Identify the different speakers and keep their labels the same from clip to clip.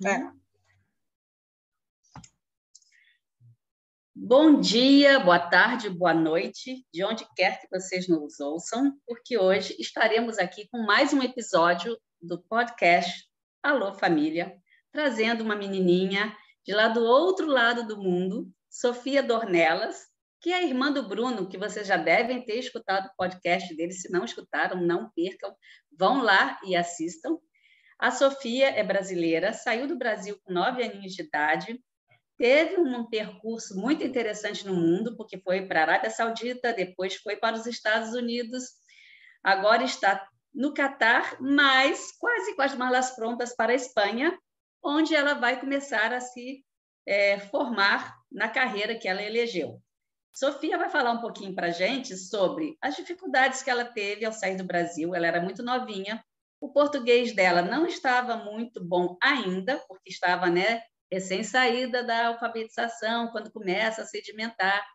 Speaker 1: É.
Speaker 2: Bom dia, boa tarde, boa noite, de onde quer que vocês nos ouçam, porque hoje estaremos aqui com mais um episódio do podcast Alô Família, trazendo uma menininha de lá do outro lado do mundo, Sofia Dornelas, que é a irmã do Bruno, que vocês já devem ter escutado o podcast dele, se não escutaram, não percam, vão lá e assistam. A Sofia é brasileira, saiu do Brasil com nove aninhos de idade, teve um percurso muito interessante no mundo, porque foi para a Arábia Saudita, depois foi para os Estados Unidos, agora está no Catar, mas quase com as malas prontas para a Espanha, onde ela vai começar a se é, formar na carreira que ela elegeu. Sofia vai falar um pouquinho para a gente sobre as dificuldades que ela teve ao sair do Brasil. Ela era muito novinha, o português dela não estava muito bom ainda, porque estava né, recém-saída da alfabetização, quando começa a sedimentar.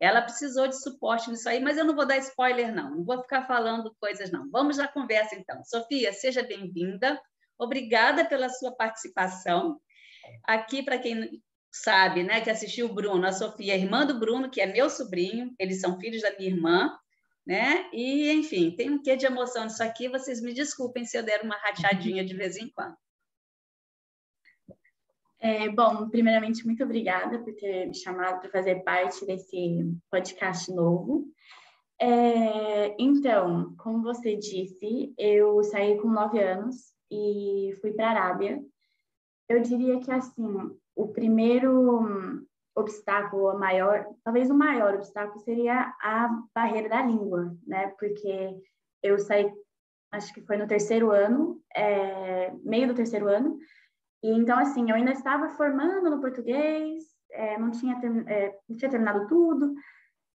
Speaker 2: Ela precisou de suporte nisso aí, mas eu não vou dar spoiler, não. Não vou ficar falando coisas, não. Vamos à conversa, então. Sofia, seja bem-vinda. Obrigada pela sua participação. Aqui, para quem sabe, né, que assistiu o Bruno, a Sofia, irmã do Bruno, que é meu sobrinho, eles são filhos da minha irmã, né? E, enfim, tem um quê de emoção nisso aqui, vocês me desculpem se eu der uma rachadinha de vez em quando.
Speaker 3: É, bom, primeiramente, muito obrigada por ter me chamado para fazer parte desse podcast novo. É, então, como você disse, eu saí com nove anos e fui para a Arábia. Eu diria que, assim, o primeiro obstáculo maior, talvez o maior obstáculo seria a barreira da língua, né? Porque eu saí, acho que foi no terceiro ano, é, meio do terceiro ano, e então assim eu ainda estava formando no português, é, não tinha é, não tinha terminado tudo,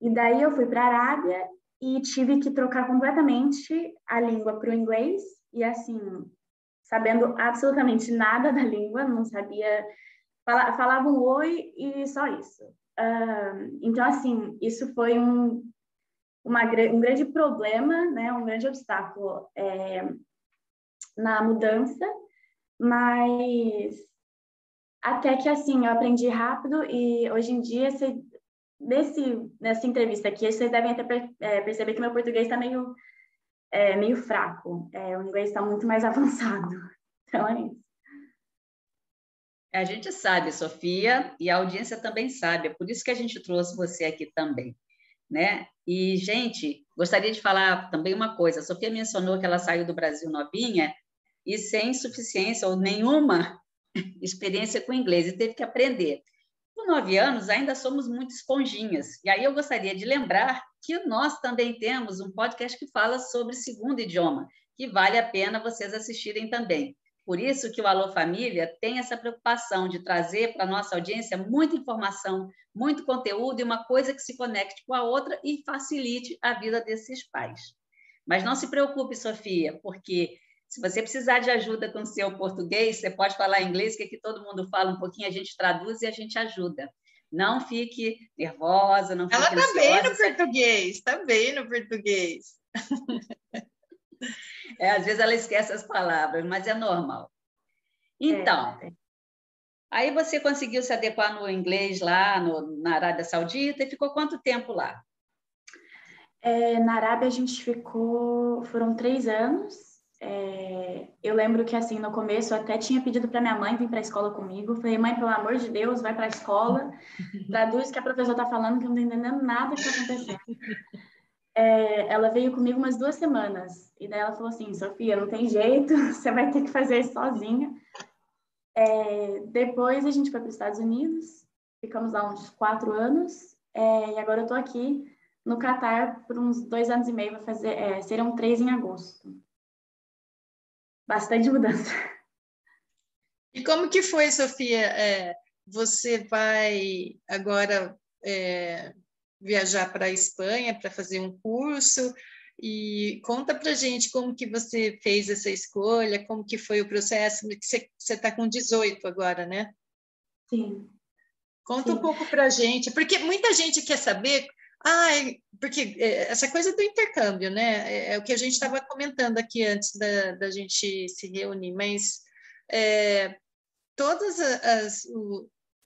Speaker 3: e daí eu fui para a Arábia e tive que trocar completamente a língua para o inglês e assim sabendo absolutamente nada da língua, não sabia falava um oi e só isso. Uh, então, assim, isso foi um, uma, um grande problema, né, um grande obstáculo é, na mudança, mas até que, assim, eu aprendi rápido e hoje em dia, nesse, nessa entrevista aqui, vocês devem até é, perceber que meu português está meio, é, meio fraco, é, o inglês está muito mais avançado. Então, é isso.
Speaker 2: A gente sabe, Sofia, e a audiência também sabe, é por isso que a gente trouxe você aqui também. Né? E, gente, gostaria de falar também uma coisa: a Sofia mencionou que ela saiu do Brasil novinha e sem suficiência ou nenhuma experiência com inglês e teve que aprender. Com nove anos, ainda somos muito esponjinhas. E aí eu gostaria de lembrar que nós também temos um podcast que fala sobre segundo idioma, que vale a pena vocês assistirem também. Por isso que o Alô Família tem essa preocupação de trazer para a nossa audiência muita informação, muito conteúdo e uma coisa que se conecte com a outra e facilite a vida desses pais. Mas não se preocupe, Sofia, porque se você precisar de ajuda com o seu português, você pode falar inglês, que aqui todo mundo fala um pouquinho, a gente traduz e a gente ajuda. Não fique nervosa, não fique
Speaker 1: Ela está bem no português, está bem no português.
Speaker 2: É, às vezes ela esquece as palavras, mas é normal. Então, é. aí você conseguiu se adequar no inglês lá no, na Arábia Saudita e ficou quanto tempo lá?
Speaker 3: É, na Arábia a gente ficou, foram três anos. É, eu lembro que assim no começo eu até tinha pedido para minha mãe vir para a escola comigo. Falei, mãe, pelo amor de Deus, vai para a escola, traduz o que a professora está falando, que eu não estou entendendo nada que está acontecendo é, ela veio comigo umas duas semanas. E daí ela falou assim, Sofia, não tem jeito, você vai ter que fazer isso sozinha. É, depois a gente foi para os Estados Unidos, ficamos lá uns quatro anos, é, e agora eu estou aqui no Catar por uns dois anos e meio, vai fazer, é, serão três em agosto. Bastante mudança.
Speaker 1: E como que foi, Sofia? É, você vai agora é, viajar para a Espanha para fazer um curso e conta para gente como que você fez essa escolha, como que foi o processo, que você está com 18 agora, né?
Speaker 3: Sim.
Speaker 1: Conta Sim. um pouco para gente, porque muita gente quer saber, ah, porque é, essa coisa do intercâmbio, né? É, é o que a gente estava comentando aqui antes da, da gente se reunir, mas é, todos as,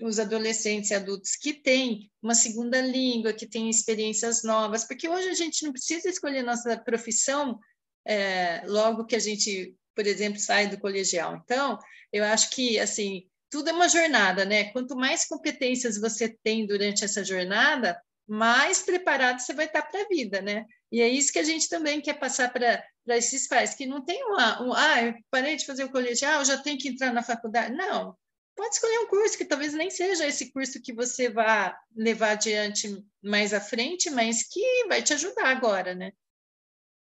Speaker 1: os adolescentes e adultos que têm uma segunda língua, que têm experiências novas, porque hoje a gente não precisa escolher nossa profissão é, logo que a gente, por exemplo, sai do colegial. Então, eu acho que, assim, tudo é uma jornada, né? Quanto mais competências você tem durante essa jornada, mais preparado você vai estar para a vida, né? E é isso que a gente também quer passar para esses pais, que não tem uma, um, ah, eu parei de fazer o colegial, já tenho que entrar na faculdade. Não, pode escolher um curso que talvez nem seja esse curso que você vá levar adiante mais à frente, mas que vai te ajudar agora, né?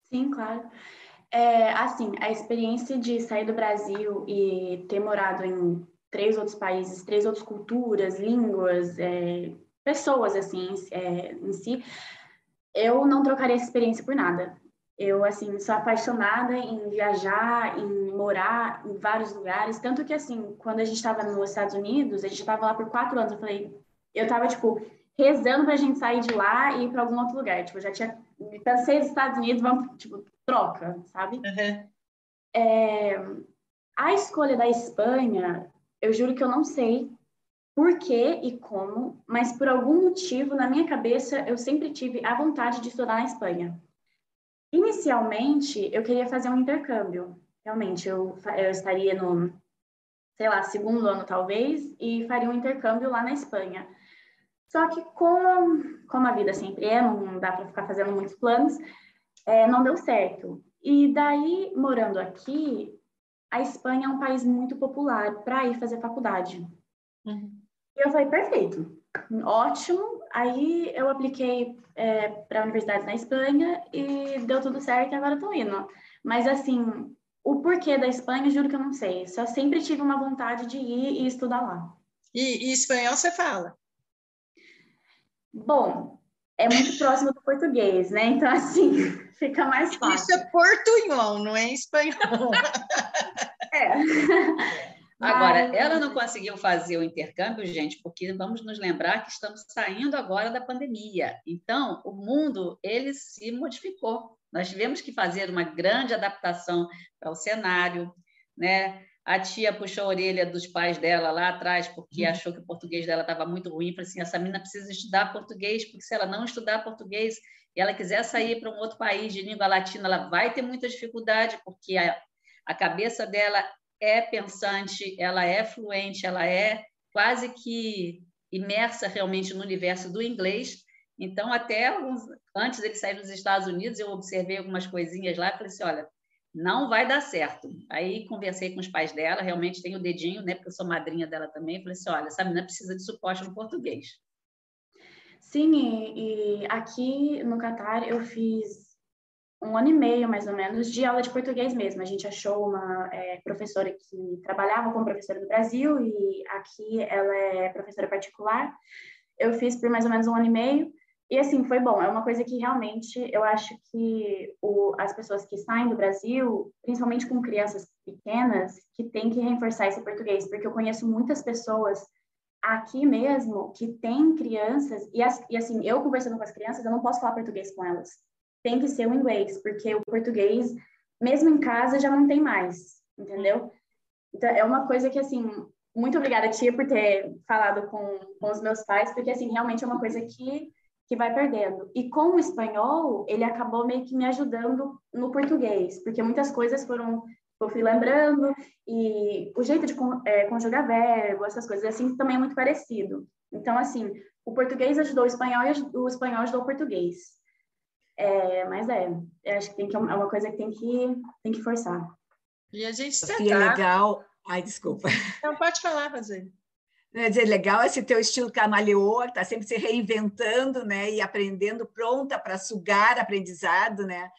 Speaker 3: Sim, claro. É, assim, a experiência de sair do Brasil e ter morado em três outros países, três outras culturas, línguas, é, pessoas, assim, é, em si, eu não trocaria essa experiência por nada. Eu, assim, sou apaixonada em viajar, em morar em vários lugares. Tanto que, assim, quando a gente estava nos Estados Unidos, a gente estava lá por quatro anos. Eu falei, eu estava, tipo, rezando para a gente sair de lá e ir para algum outro lugar. Tipo, já tinha pensei nos Estados Unidos, vamos, tipo, troca, sabe? Uhum. É, a escolha da Espanha, eu juro que eu não sei por que e como, mas por algum motivo, na minha cabeça, eu sempre tive a vontade de estudar na Espanha. Inicialmente, eu queria fazer um intercâmbio. Realmente, eu, eu estaria no, sei lá, segundo ano talvez, e faria um intercâmbio lá na Espanha. Só que como, como a vida sempre é, não dá para ficar fazendo muitos planos, é, não deu certo. E daí, morando aqui, a Espanha é um país muito popular para ir fazer faculdade. Uhum. E eu falei, perfeito, ótimo, Aí eu apliquei é, para universidades na Espanha e deu tudo certo e agora estou indo. Mas assim, o porquê da Espanha, juro que eu não sei. Só sempre tive uma vontade de ir e estudar lá.
Speaker 1: E, e espanhol você fala?
Speaker 3: Bom, é muito próximo do português, né? Então, assim, fica mais fácil.
Speaker 1: Isso é portunhol, não é espanhol.
Speaker 2: é. Agora, Mas... ela não conseguiu fazer o intercâmbio, gente, porque vamos nos lembrar que estamos saindo agora da pandemia. Então, o mundo ele se modificou. Nós tivemos que fazer uma grande adaptação para o cenário, né? A tia puxou a orelha dos pais dela lá atrás porque uhum. achou que o português dela estava muito ruim. Falei assim: essa menina precisa estudar português, porque se ela não estudar português e ela quiser sair para um outro país de língua latina, ela vai ter muita dificuldade, porque a, a cabeça dela é pensante, ela é fluente, ela é quase que imersa realmente no universo do inglês. Então, até alguns, antes dele sair dos Estados Unidos, eu observei algumas coisinhas lá e falei assim: olha, não vai dar certo. Aí conversei com os pais dela, realmente tem o dedinho, né? Porque eu sou madrinha dela também. Falei assim: olha, essa menina precisa de suporte no português.
Speaker 3: Sim, e, e aqui no Catar eu fiz um ano e meio, mais ou menos, de aula de português mesmo. A gente achou uma é, professora que trabalhava como professora no Brasil e aqui ela é professora particular. Eu fiz por mais ou menos um ano e meio. E assim, foi bom. É uma coisa que realmente eu acho que o, as pessoas que saem do Brasil, principalmente com crianças pequenas, que têm que reforçar esse português, porque eu conheço muitas pessoas aqui mesmo que têm crianças, e, as, e assim, eu conversando com as crianças, eu não posso falar português com elas tem que ser o inglês, porque o português, mesmo em casa, já não tem mais, entendeu? Então, é uma coisa que, assim, muito obrigada, tia, por ter falado com, com os meus pais, porque, assim, realmente é uma coisa que, que vai perdendo. E com o espanhol, ele acabou meio que me ajudando no português, porque muitas coisas foram eu fui lembrando, e o jeito de é, conjugar verbo, essas coisas assim, também é muito parecido. Então, assim, o português ajudou o espanhol e o espanhol ajudou o português. É, mas é, eu acho que, tem que é uma coisa que tem que, tem que forçar.
Speaker 1: E a gente
Speaker 4: é legal. Ai, desculpa.
Speaker 1: Não, pode falar, Rosane.
Speaker 4: Quer dizer, legal esse teu estilo camaleoa, está sempre se reinventando, né, e aprendendo, pronta para sugar aprendizado, né?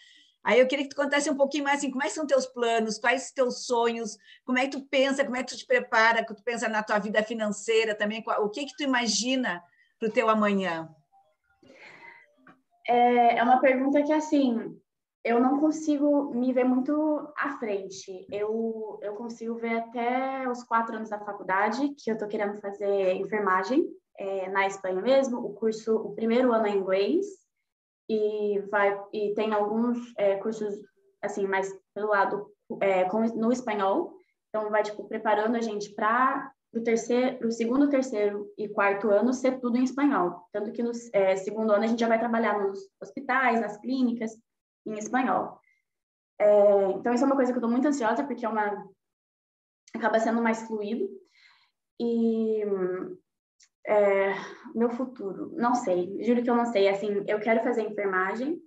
Speaker 4: Aí eu queria que tu contasse um pouquinho mais assim, como é são teus planos, quais teus sonhos, como é que tu pensa, como é que tu te prepara, que tu pensa na tua vida financeira também, o que que tu imagina para o teu amanhã?
Speaker 3: É, é uma pergunta que, assim, eu não consigo me ver muito à frente. Eu, eu consigo ver até os quatro anos da faculdade, que eu estou querendo fazer enfermagem é, na Espanha mesmo. O curso, o primeiro ano é inglês e vai e tem alguns é, cursos assim mais pelo lado é, com, no espanhol. Então, vai, tipo, preparando a gente para o terceiro, o segundo, terceiro e quarto ano ser tudo em espanhol. Tanto que no é, segundo ano a gente já vai trabalhar nos hospitais, nas clínicas, em espanhol. É, então, isso é uma coisa que eu estou muito ansiosa, porque é uma... acaba sendo mais fluido. E é, meu futuro, não sei, juro que eu não sei. Assim, eu quero fazer enfermagem,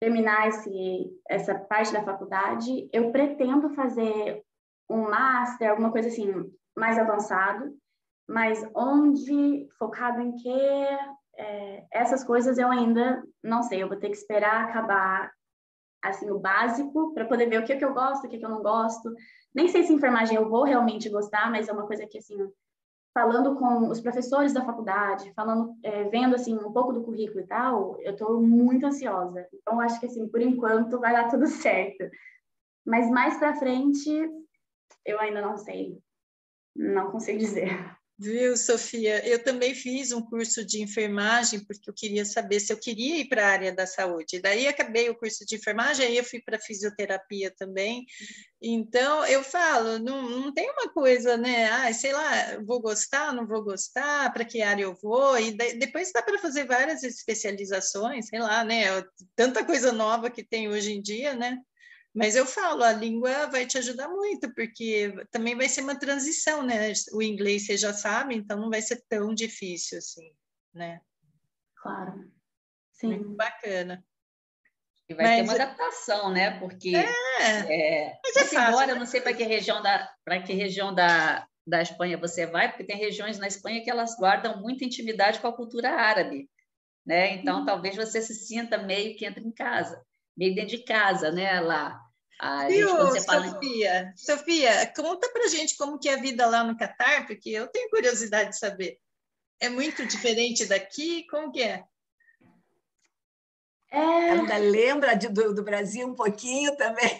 Speaker 3: terminar esse, essa parte da faculdade. Eu pretendo fazer um master, alguma coisa assim, mais avançado, mas onde, focado em quê? É, essas coisas eu ainda não sei, eu vou ter que esperar acabar assim o básico para poder ver o que, é que eu gosto, o que, é que eu não gosto. Nem sei se enfermagem eu vou realmente gostar, mas é uma coisa que assim falando com os professores da faculdade, falando, é, vendo assim um pouco do currículo e tal, eu estou muito ansiosa. Então acho que assim por enquanto vai dar tudo certo. Mas mais para frente eu ainda não sei, não consigo dizer.
Speaker 1: Viu, Sofia? Eu também fiz um curso de enfermagem porque eu queria saber se eu queria ir para a área da saúde. Daí acabei o curso de enfermagem, aí eu fui para fisioterapia também. Então eu falo, não, não tem uma coisa, né? Ah, sei lá, vou gostar, não vou gostar, para que área eu vou? E daí, depois dá para fazer várias especializações, sei lá, né? Tanta coisa nova que tem hoje em dia, né? Mas eu falo, a língua vai te ajudar muito, porque também vai ser uma transição, né? O inglês você já sabe, então não vai ser tão difícil assim, né?
Speaker 3: Claro. Sim.
Speaker 1: Muito bacana.
Speaker 2: E vai Mas, ter uma adaptação, né? Porque é, é, Mas é embora, eu não sei para que região da para que região da, da Espanha você vai, porque tem regiões na Espanha que elas guardam muita intimidade com a cultura árabe, né? Então, hum. talvez você se sinta meio que entra em casa, meio dentro de casa, né? Lá.
Speaker 1: A Viu, gente, Sofia? Sofia, conta pra gente como que é a vida lá no Catar, porque eu tenho curiosidade de saber. É muito diferente daqui? Como que é?
Speaker 4: É... Ainda lembra de, do, do, Brasil um pouquinho também?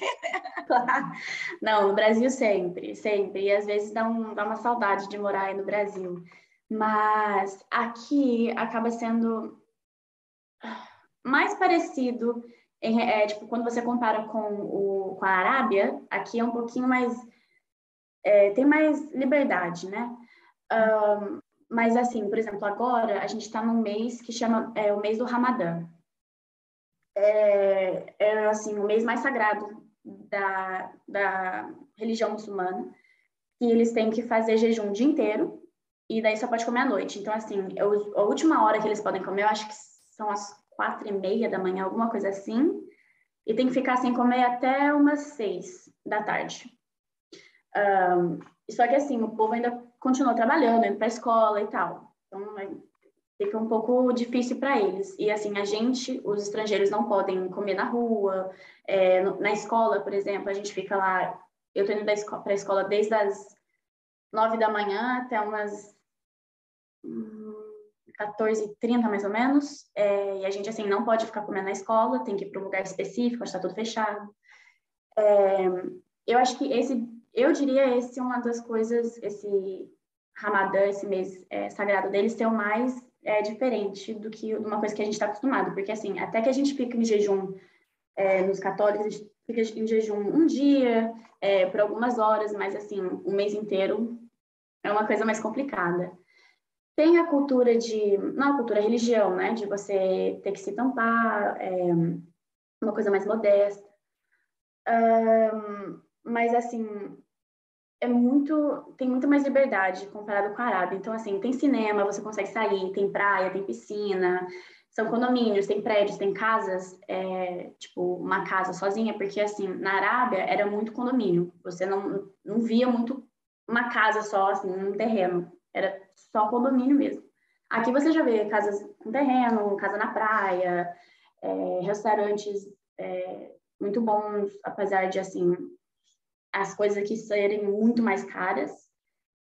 Speaker 3: Não, no Brasil sempre, sempre. E às vezes dá, um, dá uma saudade de morar aí no Brasil. Mas aqui acaba sendo mais parecido é, tipo, quando você compara com, o, com a Arábia, aqui é um pouquinho mais. É, tem mais liberdade, né? Um, mas, assim, por exemplo, agora a gente está num mês que chama é, o mês do Ramadã. É, é, assim, o mês mais sagrado da, da religião muçulmana. E eles têm que fazer jejum o dia inteiro e daí só pode comer à noite. Então, assim, eu, a última hora que eles podem comer, eu acho que são as quatro e meia da manhã, alguma coisa assim, e tem que ficar sem comer até umas seis da tarde. Um, só que assim, o povo ainda continua trabalhando, indo para a escola e tal. Então, fica um pouco difícil para eles. E assim, a gente, os estrangeiros, não podem comer na rua, é, na escola, por exemplo, a gente fica lá. Eu estou indo para a escola desde as nove da manhã até umas 14h30 mais ou menos, é, e a gente, assim, não pode ficar comendo na escola, tem que ir para um lugar específico, está tudo fechado. É, eu acho que esse, eu diria esse é uma das coisas, esse Ramadã, esse mês é, sagrado deles, ser o mais é, diferente do que uma coisa que a gente está acostumado, porque, assim, até que a gente fica em jejum é, nos católicos, a gente fica em jejum um dia, é, por algumas horas, mas, assim, um mês inteiro é uma coisa mais complicada. Tem a cultura de, não a cultura, a religião, né? De você ter que se tampar, é, uma coisa mais modesta. Um, mas, assim, é muito, tem muito mais liberdade comparado com a Arábia. Então, assim, tem cinema, você consegue sair, tem praia, tem piscina, são condomínios, tem prédios, tem casas, é, tipo, uma casa sozinha, porque, assim, na Arábia era muito condomínio. Você não, não via muito uma casa só, assim, um terreno. Era só condomínio mesmo. Aqui você já vê casas com terreno, casa na praia, é, restaurantes é, muito bons, apesar de, assim, as coisas aqui serem muito mais caras.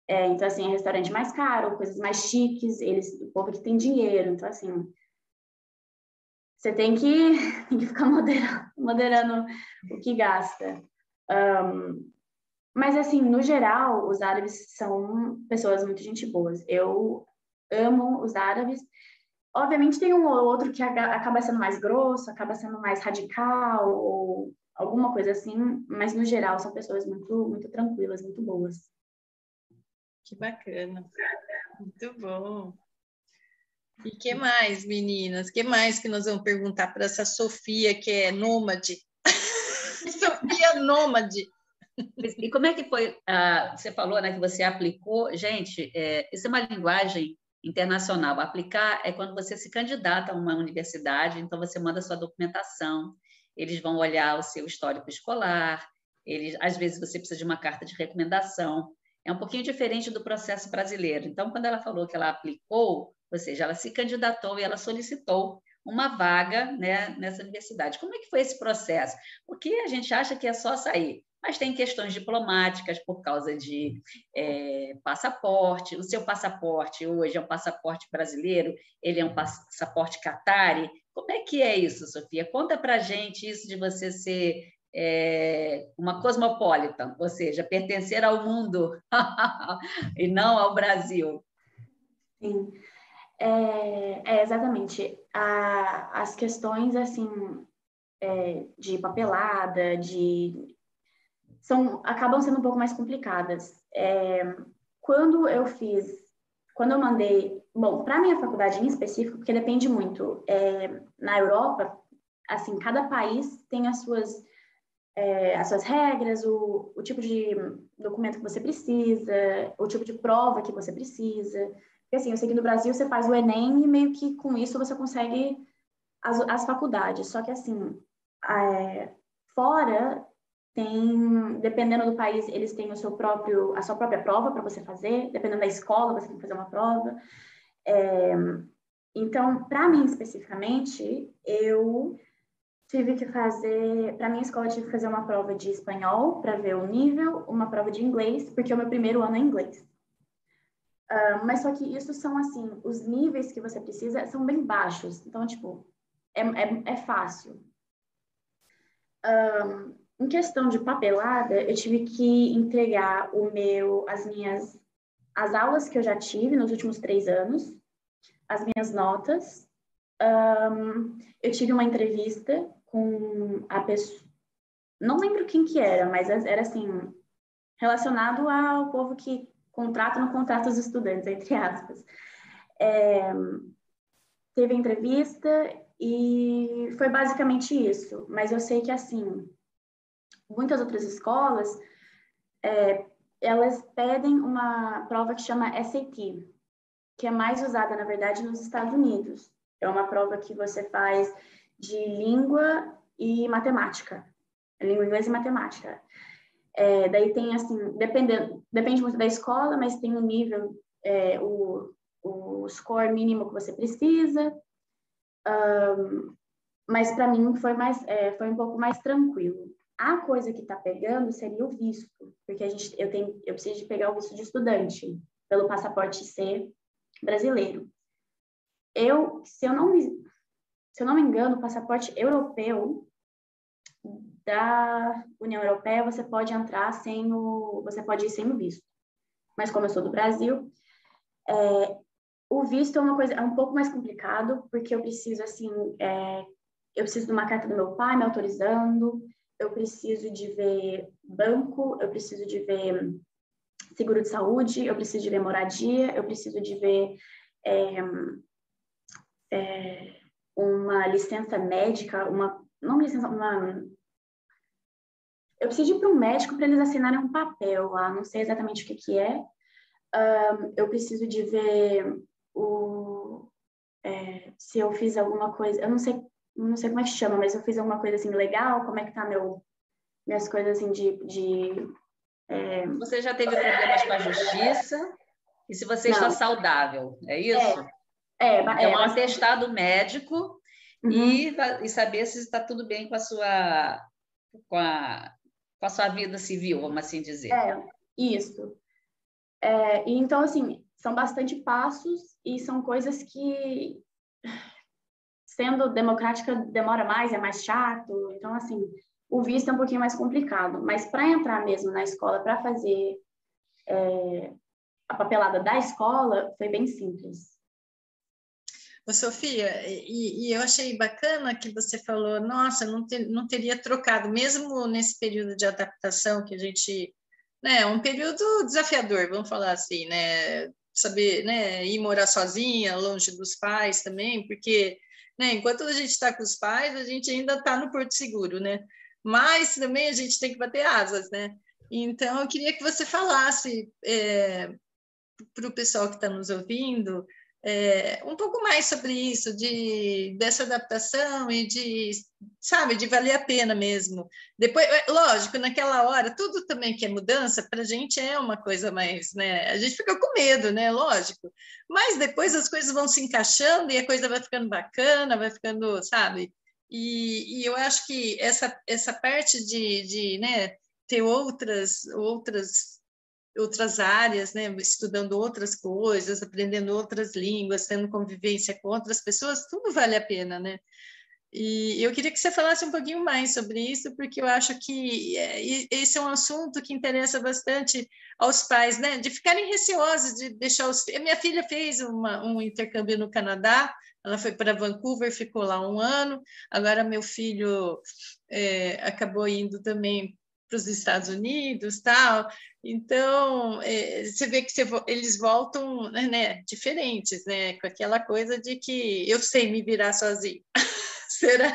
Speaker 3: É, então, assim, é restaurante mais caro, coisas mais chiques, eles, o povo que tem dinheiro. Então, assim, você tem que, tem que ficar moderando, moderando o que gasta. Um, mas, assim, no geral, os árabes são pessoas muito gente boas. Eu amo os árabes. Obviamente, tem um ou outro que acaba sendo mais grosso, acaba sendo mais radical, ou alguma coisa assim, mas no geral são pessoas muito, muito tranquilas, muito boas.
Speaker 1: Que bacana, muito bom. E que mais, meninas? Que mais que nós vamos perguntar para essa Sofia que é nômade? Sofia nômade.
Speaker 2: E como é que foi? Ah, você falou né, que você aplicou. Gente, é, isso é uma linguagem internacional. Aplicar é quando você se candidata a uma universidade, então você manda sua documentação, eles vão olhar o seu histórico escolar, eles, às vezes você precisa de uma carta de recomendação. É um pouquinho diferente do processo brasileiro. Então, quando ela falou que ela aplicou, ou seja, ela se candidatou e ela solicitou uma vaga né, nessa universidade. Como é que foi esse processo? Porque a gente acha que é só sair mas tem questões diplomáticas por causa de é, passaporte. O seu passaporte hoje é um passaporte brasileiro, ele é um passaporte catari. Como é que é isso, Sofia? Conta para gente isso de você ser é, uma cosmopolita, ou seja, pertencer ao mundo e não ao Brasil.
Speaker 3: Sim, é, é exatamente. A, as questões assim é, de papelada, de são acabam sendo um pouco mais complicadas. É, quando eu fiz, quando eu mandei, bom, para minha faculdade em específico, porque depende muito. É, na Europa, assim, cada país tem as suas é, as suas regras, o, o tipo de documento que você precisa, o tipo de prova que você precisa. Porque assim, eu sei que no Brasil você faz o Enem e meio que com isso você consegue as, as faculdades. Só que assim, é, fora tem, dependendo do país, eles têm o seu próprio, a sua própria prova para você fazer, dependendo da escola, você tem que fazer uma prova. É, então, para mim especificamente, eu tive que fazer, para minha escola, eu tive que fazer uma prova de espanhol para ver o nível, uma prova de inglês, porque o meu primeiro ano é inglês. Uh, mas só que isso são assim, os níveis que você precisa são bem baixos, então, tipo, é, é, é fácil. Um, em questão de papelada, eu tive que entregar o meu, as minhas, as aulas que eu já tive nos últimos três anos, as minhas notas. Um, eu tive uma entrevista com a pessoa, não lembro quem que era, mas era assim relacionado ao povo que contrata no contrato os estudantes, entre aspas. É, teve entrevista e foi basicamente isso. Mas eu sei que assim muitas outras escolas, é, elas pedem uma prova que chama SAT, que é mais usada, na verdade, nos Estados Unidos. É uma prova que você faz de língua e matemática, língua inglesa e matemática. É, daí tem, assim, dependendo, depende muito da escola, mas tem um nível, é, o, o score mínimo que você precisa. Um, mas para mim foi mais, é, foi um pouco mais tranquilo. A coisa que está pegando seria o visto, porque a gente, eu, tenho, eu preciso de pegar o visto de estudante pelo passaporte C brasileiro. Eu, se eu não me, se eu não me engano, o passaporte europeu da União Europeia você pode entrar sem o, você pode ir sem o visto. Mas como eu sou do Brasil, é, o visto é uma coisa é um pouco mais complicado porque eu preciso assim, é, eu preciso de uma carta do meu pai me autorizando eu preciso de ver banco, eu preciso de ver seguro de saúde, eu preciso de ver moradia, eu preciso de ver é, é, uma licença médica, uma não licença, uma eu preciso ir para um médico para eles assinarem um papel lá, não sei exatamente o que que é. Um, eu preciso de ver o é, se eu fiz alguma coisa, eu não sei não sei como é que chama, mas eu fiz alguma coisa assim legal, como é que tá meu, minhas coisas assim de... de
Speaker 2: é... Você já teve problemas com a justiça? E se você não. está saudável, é isso? É, é, é, é um atestado médico uhum. e, e saber se está tudo bem com a sua com a, com a sua vida civil, vamos assim dizer.
Speaker 3: É, isso. É, e então, assim, são bastante passos e são coisas que sendo democrática demora mais, é mais chato. Então, assim, o visto é um pouquinho mais complicado. Mas para entrar mesmo na escola, para fazer é, a papelada da escola, foi bem simples.
Speaker 1: Sofia, e, e, eu achei bacana que você falou, nossa, não, ter, não teria trocado, mesmo nesse período de adaptação que a gente, né, um período desafiador, vamos falar assim, né, saber, né, ir morar sozinha, longe dos pais também, porque, né, enquanto a gente está com os pais, a gente ainda está no Porto Seguro, né, mas também a gente tem que bater asas, né, então eu queria que você falasse é, para o pessoal que está nos ouvindo, é, um pouco mais sobre isso, de, dessa adaptação e de, sabe, de valer a pena mesmo. Depois, é, lógico, naquela hora, tudo também que é mudança, para a gente é uma coisa mais, né? A gente fica com medo, né? Lógico. Mas depois as coisas vão se encaixando e a coisa vai ficando bacana, vai ficando, sabe? E, e eu acho que essa, essa parte de, de né, ter outras, outras outras áreas, né, estudando outras coisas, aprendendo outras línguas, tendo convivência com outras pessoas, tudo vale a pena, né? E eu queria que você falasse um pouquinho mais sobre isso, porque eu acho que é, esse é um assunto que interessa bastante aos pais, né? De ficarem receosos de deixar os. Minha filha fez uma, um intercâmbio no Canadá, ela foi para Vancouver, ficou lá um ano. Agora meu filho é, acabou indo também para os Estados Unidos, tal. Então, é, você vê que você, eles voltam né, diferentes, né? Com aquela coisa de que eu sei me virar sozinho. Será?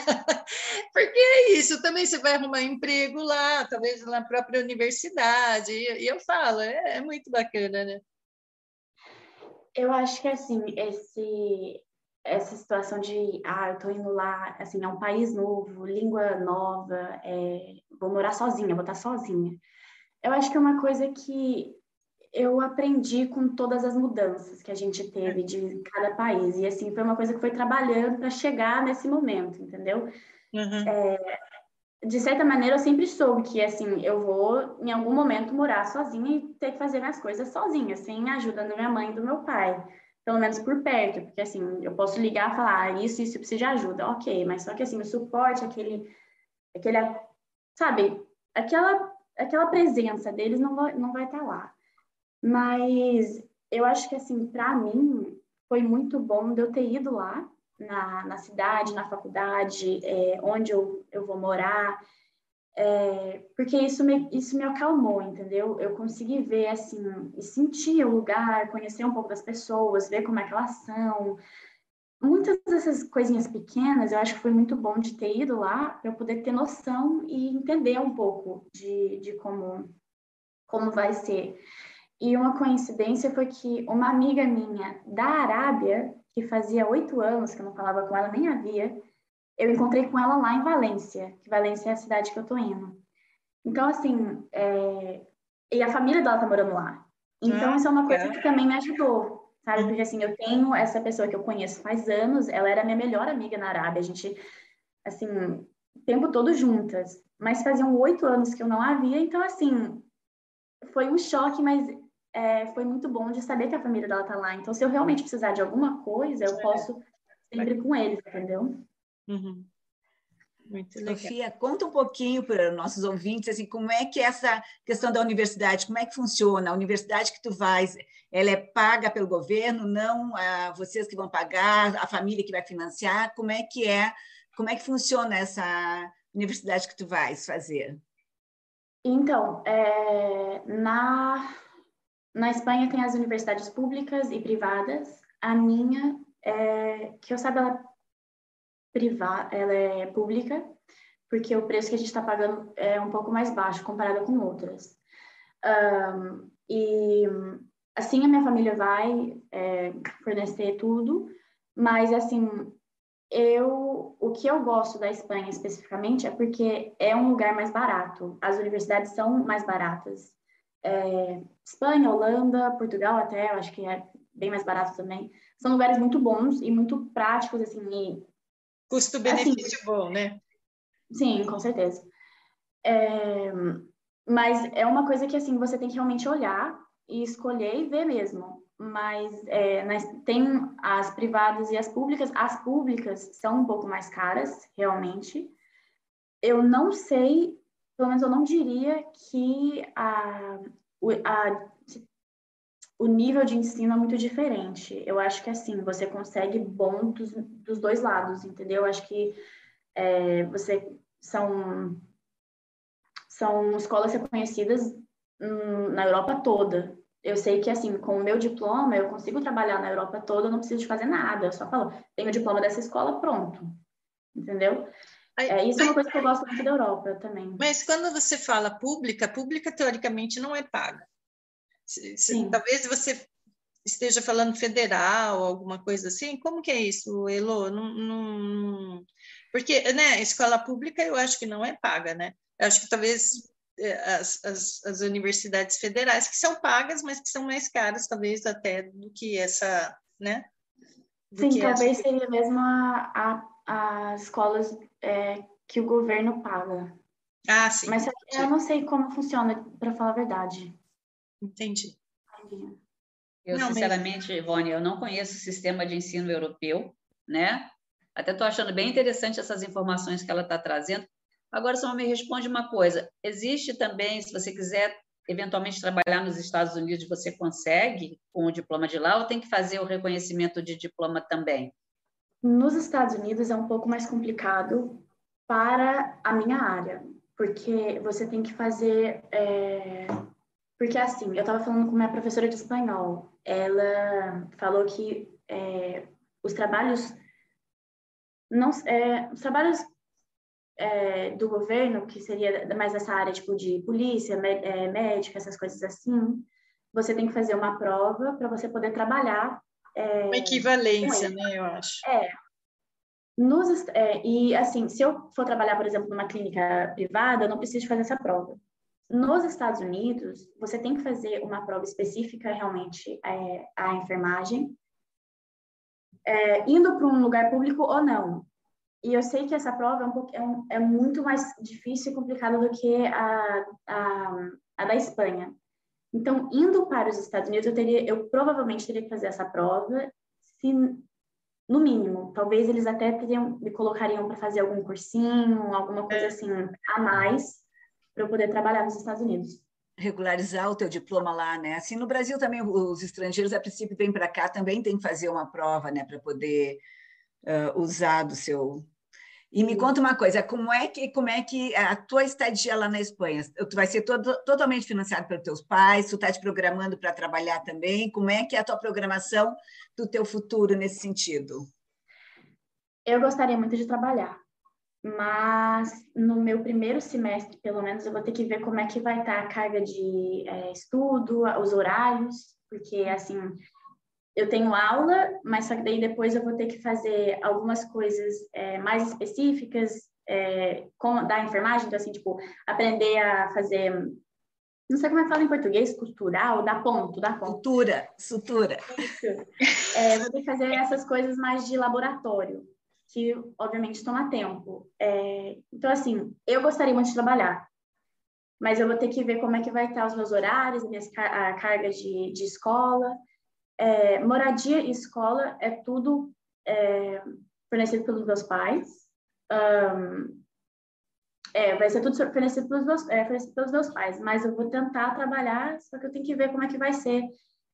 Speaker 1: Porque é isso, também você vai arrumar emprego lá, talvez na própria universidade, e eu falo, é, é muito bacana, né?
Speaker 3: Eu acho que, assim, esse, essa situação de, ah, eu tô indo lá, assim, é um país novo, língua nova, é, vou morar sozinha, vou estar sozinha. Eu acho que é uma coisa que eu aprendi com todas as mudanças que a gente teve de cada país. E, assim, foi uma coisa que foi trabalhando para chegar nesse momento, entendeu? Uhum. É, de certa maneira, eu sempre soube que, assim, eu vou, em algum momento, morar sozinha e ter que fazer minhas coisas sozinha, sem a ajuda da minha mãe e do meu pai pelo menos por perto, porque assim, eu posso ligar e falar, ah, isso, isso, eu preciso de ajuda, ok, mas só que assim, o suporte, aquele, aquele, sabe, aquela, aquela presença deles não vai, não vai estar tá lá. Mas eu acho que assim, para mim, foi muito bom de eu ter ido lá, na, na cidade, na faculdade, é, onde eu, eu vou morar, é, porque isso me, isso me acalmou, entendeu? Eu consegui ver, assim, e sentir o lugar, conhecer um pouco das pessoas, ver como é que elas são. Muitas dessas coisinhas pequenas, eu acho que foi muito bom de ter ido lá, para eu poder ter noção e entender um pouco de, de como, como vai ser. E uma coincidência foi que uma amiga minha da Arábia, que fazia oito anos que eu não falava com ela, nem havia, eu encontrei com ela lá em Valência, que Valência é a cidade que eu tô indo. Então, assim, é... e a família dela tá morando lá. Então, ah, isso é uma coisa é. que também me ajudou, sabe? Porque, assim, eu tenho essa pessoa que eu conheço faz anos, ela era minha melhor amiga na Arábia, a gente, assim, o tempo todo juntas. Mas faziam oito anos que eu não a via, então, assim, foi um choque, mas é, foi muito bom de saber que a família dela tá lá. Então, se eu realmente precisar de alguma coisa, eu é. posso sempre com eles, entendeu?
Speaker 4: Uhum. Muito legal. Sofia, conta um pouquinho para os nossos ouvintes, assim, como é que é essa questão da universidade, como é que funciona? A universidade que tu vais, ela é paga pelo governo, não ah, vocês que vão pagar, a família que vai financiar, como é que é, como é que funciona essa universidade que tu vais fazer?
Speaker 3: Então, é, na, na Espanha tem as universidades públicas e privadas, a minha, é, que eu saiba, ela privada, ela é pública, porque o preço que a gente está pagando é um pouco mais baixo comparado com outras. Um, e assim a minha família vai é, fornecer tudo, mas assim eu o que eu gosto da Espanha especificamente é porque é um lugar mais barato. As universidades são mais baratas. É, Espanha, Holanda, Portugal até, eu acho que é bem mais barato também. São lugares muito bons e muito práticos assim. E
Speaker 1: Custo-benefício assim, bom, né?
Speaker 3: Sim, com certeza. É, mas é uma coisa que assim você tem que realmente olhar e escolher e ver mesmo. Mas é, nas, tem as privadas e as públicas. As públicas são um pouco mais caras, realmente. Eu não sei, pelo menos eu não diria que a, a o nível de ensino é muito diferente. Eu acho que assim, você consegue bom dos, dos dois lados, entendeu? Eu acho que é, você são são escolas reconhecidas hum, na Europa toda. Eu sei que assim, com o meu diploma, eu consigo trabalhar na Europa toda, eu não preciso de fazer nada. Eu só falo, tenho o diploma dessa escola, pronto. Entendeu? É, isso é uma coisa que eu gosto muito da Europa também.
Speaker 1: Mas quando você fala pública, pública teoricamente não é paga. Se, talvez você esteja falando federal, alguma coisa assim. Como que é isso, Elo? Não, não... Porque, né, escola pública eu acho que não é paga, né? Eu acho que talvez é, as, as, as, universidades federais que são pagas, mas que são mais caras, talvez até do que essa, né?
Speaker 3: Do Sim, talvez essa... seria mesmo a, a, as escolas é, que o governo paga.
Speaker 1: Ah, sim.
Speaker 3: Mas eu não sei como funciona, para falar a verdade.
Speaker 1: Entendi.
Speaker 2: Eu, não, sinceramente, mas... Ivone, eu não conheço o sistema de ensino europeu, né? Até estou achando bem interessante essas informações que ela está trazendo. Agora, só me responde uma coisa: existe também, se você quiser eventualmente trabalhar nos Estados Unidos, você consegue com o diploma de lá ou tem que fazer o reconhecimento de diploma também?
Speaker 3: Nos Estados Unidos é um pouco mais complicado para a minha área, porque você tem que fazer é, porque, assim, eu estava falando com minha professora de espanhol. Ela falou que é, os trabalhos... Não, é, os trabalhos é, do governo, que seria mais essa área, tipo, de polícia, é, médica, essas coisas assim, você tem que fazer uma prova para você poder trabalhar.
Speaker 1: É, uma equivalência, né, eu acho.
Speaker 3: É. Nos, é, e, assim, se eu for trabalhar, por exemplo, numa clínica privada, eu não preciso fazer essa prova. Nos Estados Unidos, você tem que fazer uma prova específica realmente é, à enfermagem, é, indo para um lugar público ou não. E eu sei que essa prova é, um pouco, é, é muito mais difícil e complicada do que a, a, a, da Espanha. Então, indo para os Estados Unidos, eu, teria, eu provavelmente teria que fazer essa prova, se, no mínimo. Talvez eles até teriam, me colocariam para fazer algum cursinho, alguma coisa assim a mais, para eu poder trabalhar nos Estados Unidos.
Speaker 4: Regularizar o teu diploma lá, né? Assim, no Brasil também os estrangeiros, a princípio, vêm para cá, também tem que fazer uma prova, né, para poder uh, usar do seu e me conta uma coisa, como é que como é que a tua estadia lá na Espanha? Tu vai ser todo, totalmente financiado pelos teus pais? Tu está te programando para trabalhar também? Como é que é a tua programação do teu futuro nesse sentido?
Speaker 3: Eu gostaria muito de trabalhar mas no meu primeiro semestre, pelo menos, eu vou ter que ver como é que vai estar a carga de é, estudo, os horários, porque, assim, eu tenho aula, mas só que daí depois eu vou ter que fazer algumas coisas é, mais específicas é, com, da enfermagem, então, assim, tipo, aprender a fazer não sei como é que fala em português, cultural, dá ponto, dá ponto.
Speaker 4: Sutura, sutura.
Speaker 3: É, vou ter que fazer essas coisas mais de laboratório que obviamente toma tempo. É, então, assim, eu gostaria muito de trabalhar, mas eu vou ter que ver como é que vai estar os meus horários, a carga de, de escola. É, moradia e escola é tudo é, fornecido pelos meus pais. Um, é, vai ser tudo fornecido pelos, meus, é, fornecido pelos meus pais, mas eu vou tentar trabalhar, só que eu tenho que ver como é que vai ser,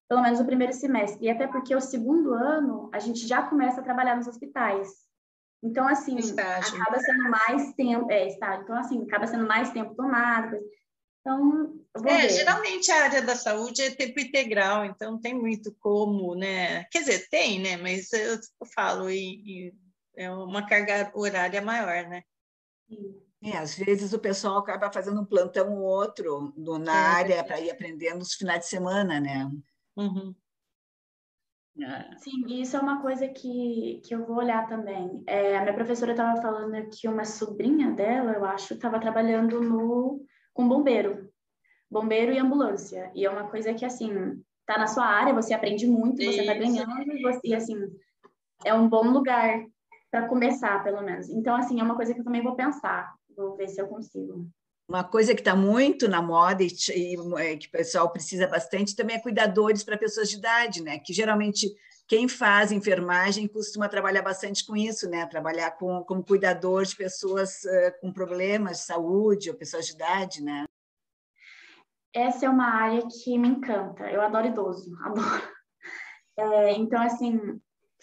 Speaker 3: pelo menos o primeiro semestre. E até porque o segundo ano a gente já começa a trabalhar nos hospitais. Então, assim, estágio. acaba sendo mais tempo, é, estágio. Então, assim, acaba sendo mais tempo tomado. Então,
Speaker 1: é, ver. geralmente a área da saúde é tempo integral, então não tem muito como, né? Quer dizer, tem, né? Mas eu, eu falo, e, e, é uma carga horária maior, né?
Speaker 4: É, às vezes o pessoal acaba fazendo um plantão ou outro no, na é, área para ir aprendendo nos finais de semana, né?
Speaker 1: Uhum.
Speaker 3: É. Sim, isso é uma coisa que, que eu vou olhar também. É, a minha professora estava falando que uma sobrinha dela, eu acho, estava trabalhando no, com bombeiro. Bombeiro e ambulância. E é uma coisa que, assim, tá na sua área, você aprende muito, você está ganhando, e, você, assim, é um bom lugar para começar, pelo menos. Então, assim, é uma coisa que eu também vou pensar. Vou ver se eu consigo.
Speaker 4: Uma coisa que está muito na moda e, e, é, que o pessoal precisa bastante também é cuidadores para pessoas de idade, né? Que geralmente quem faz enfermagem costuma trabalhar bastante com isso, né? Trabalhar com, como cuidador de pessoas uh, com problemas de saúde ou pessoas de idade, né?
Speaker 3: essa é uma área que me encanta. Eu adoro idoso, adoro. É, então, assim,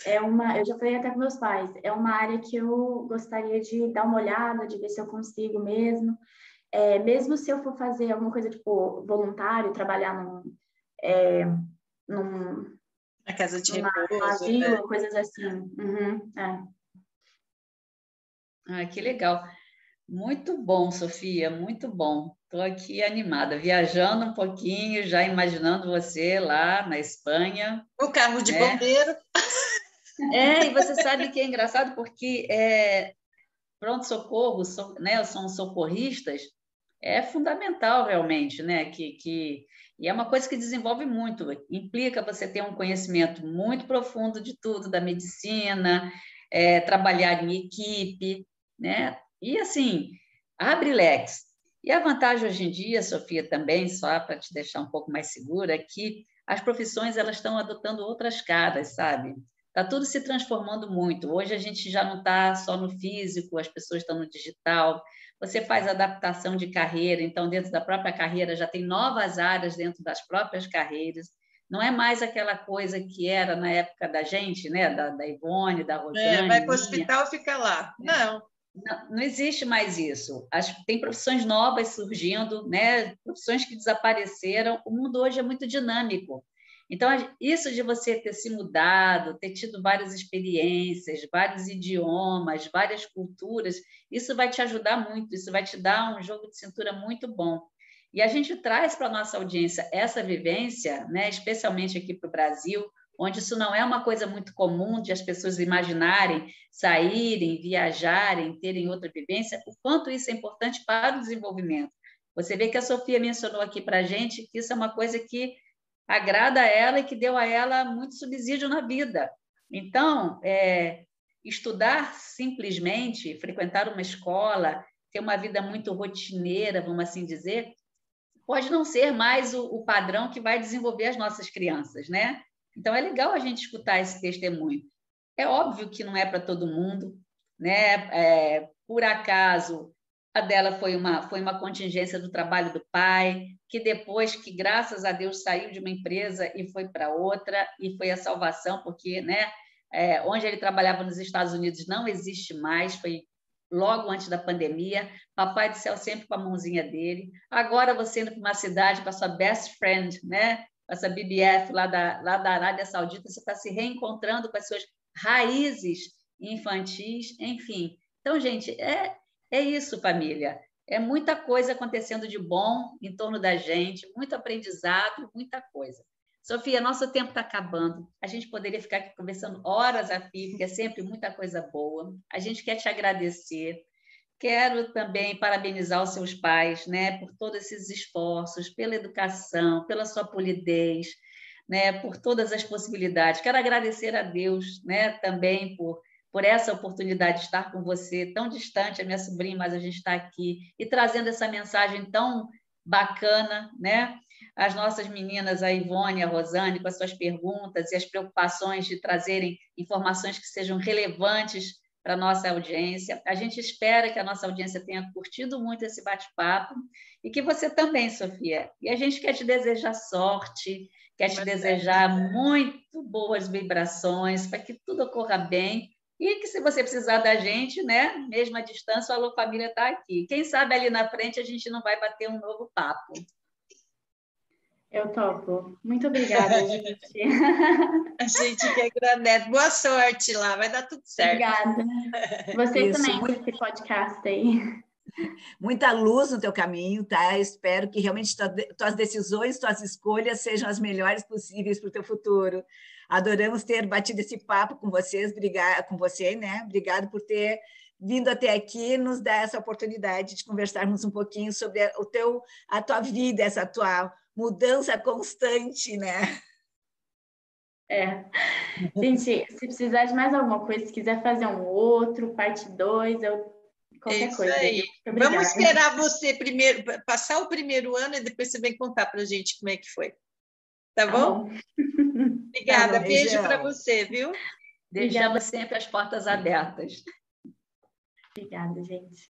Speaker 3: é uma, eu já falei até com meus pais, é uma área que eu gostaria de dar uma olhada, de ver se eu consigo mesmo. É, mesmo se eu for fazer alguma coisa tipo voluntário, trabalhar num, é, num
Speaker 1: a casa de
Speaker 3: repouso, asilo, né? coisas assim. Uhum, é.
Speaker 2: Ah, que legal. Muito bom, Sofia, muito bom. Estou aqui animada, viajando um pouquinho, já imaginando você lá na Espanha.
Speaker 1: O carro de né? bombeiro.
Speaker 2: É, e você sabe que é engraçado porque é, pronto-socorro, so, né, são socorristas, é fundamental realmente, né? Que, que, e é uma coisa que desenvolve muito, implica você ter um conhecimento muito profundo de tudo, da medicina, é, trabalhar em equipe, né? E assim, abre leques. E a vantagem hoje em dia, Sofia, também, só para te deixar um pouco mais segura, é que as profissões elas estão adotando outras caras, sabe? Está tudo se transformando muito. Hoje a gente já não está só no físico, as pessoas estão no digital. Você faz adaptação de carreira, então, dentro da própria carreira, já tem novas áreas dentro das próprias carreiras. Não é mais aquela coisa que era na época da gente, né? Da, da Ivone, da Rosane. É,
Speaker 1: vai para o hospital fica lá. Não.
Speaker 2: Não, não, existe mais isso. As, tem profissões novas surgindo, né? profissões que desapareceram. O mundo hoje é muito dinâmico. Então, isso de você ter se mudado, ter tido várias experiências, vários idiomas, várias culturas, isso vai te ajudar muito, isso vai te dar um jogo de cintura muito bom. E a gente traz para a nossa audiência essa vivência, né, especialmente aqui para o Brasil, onde isso não é uma coisa muito comum de as pessoas imaginarem, saírem, viajarem, terem outra vivência, o quanto isso é importante para o desenvolvimento. Você vê que a Sofia mencionou aqui para a gente que isso é uma coisa que agrada a ela e que deu a ela muito subsídio na vida. Então, é, estudar simplesmente, frequentar uma escola, ter uma vida muito rotineira, vamos assim dizer, pode não ser mais o, o padrão que vai desenvolver as nossas crianças, né? Então, é legal a gente escutar esse testemunho. É óbvio que não é para todo mundo, né? É, por acaso, a dela foi uma, foi uma contingência do trabalho do pai, que depois que, graças a Deus, saiu de uma empresa e foi para outra, e foi a salvação, porque né, é, onde ele trabalhava nos Estados Unidos não existe mais, foi logo antes da pandemia, Papai do Céu sempre com a mãozinha dele. Agora você indo para uma cidade com a sua best friend, né? essa BBF lá da, lá da Arábia Saudita, você está se reencontrando com as suas raízes infantis, enfim. Então, gente, é, é isso, família. É muita coisa acontecendo de bom em torno da gente, muito aprendizado, muita coisa. Sofia, nosso tempo está acabando. A gente poderia ficar aqui conversando horas a fio, porque é sempre muita coisa boa. A gente quer te agradecer. Quero também parabenizar os seus pais, né, por todos esses esforços, pela educação, pela sua polidez, né, por todas as possibilidades. Quero agradecer a Deus, né, também por por essa oportunidade de estar com você, tão distante, a minha sobrinha, mas a gente está aqui, e trazendo essa mensagem tão bacana, né? As nossas meninas, a Ivone, a Rosane, com as suas perguntas e as preocupações de trazerem informações que sejam relevantes para a nossa audiência. A gente espera que a nossa audiência tenha curtido muito esse bate-papo e que você também, Sofia. E a gente quer te desejar sorte, quer te desejar muito boas vibrações, para que tudo ocorra bem e que se você precisar da gente, né, mesmo à distância, o Alô Família está aqui. Quem sabe ali na frente a gente não vai bater um novo papo.
Speaker 3: Eu topo. Muito obrigada, gente.
Speaker 1: a gente que agradece. Boa sorte lá, vai dar tudo certo.
Speaker 3: Obrigada. Você Isso, também muito... com esse podcast aí.
Speaker 4: Muita luz no teu caminho, tá? Espero que realmente tuas decisões, tuas escolhas sejam as melhores possíveis para o teu futuro. Adoramos ter batido esse papo com vocês, brigar com você, né? Obrigado por ter vindo até aqui nos dar essa oportunidade de conversarmos um pouquinho sobre o teu, a tua vida, essa tua mudança constante, né?
Speaker 3: É. Gente, se precisar de mais alguma coisa, se quiser fazer um outro, parte 2, eu qualquer Isso coisa. Aí.
Speaker 1: Vamos esperar você primeiro passar o primeiro ano e depois você vem contar para a gente como é que foi. Tá, tá bom? bom. Obrigada. Tá bom, Beijo para você, viu?
Speaker 2: Deixamos sempre as portas abertas.
Speaker 3: Obrigada, gente.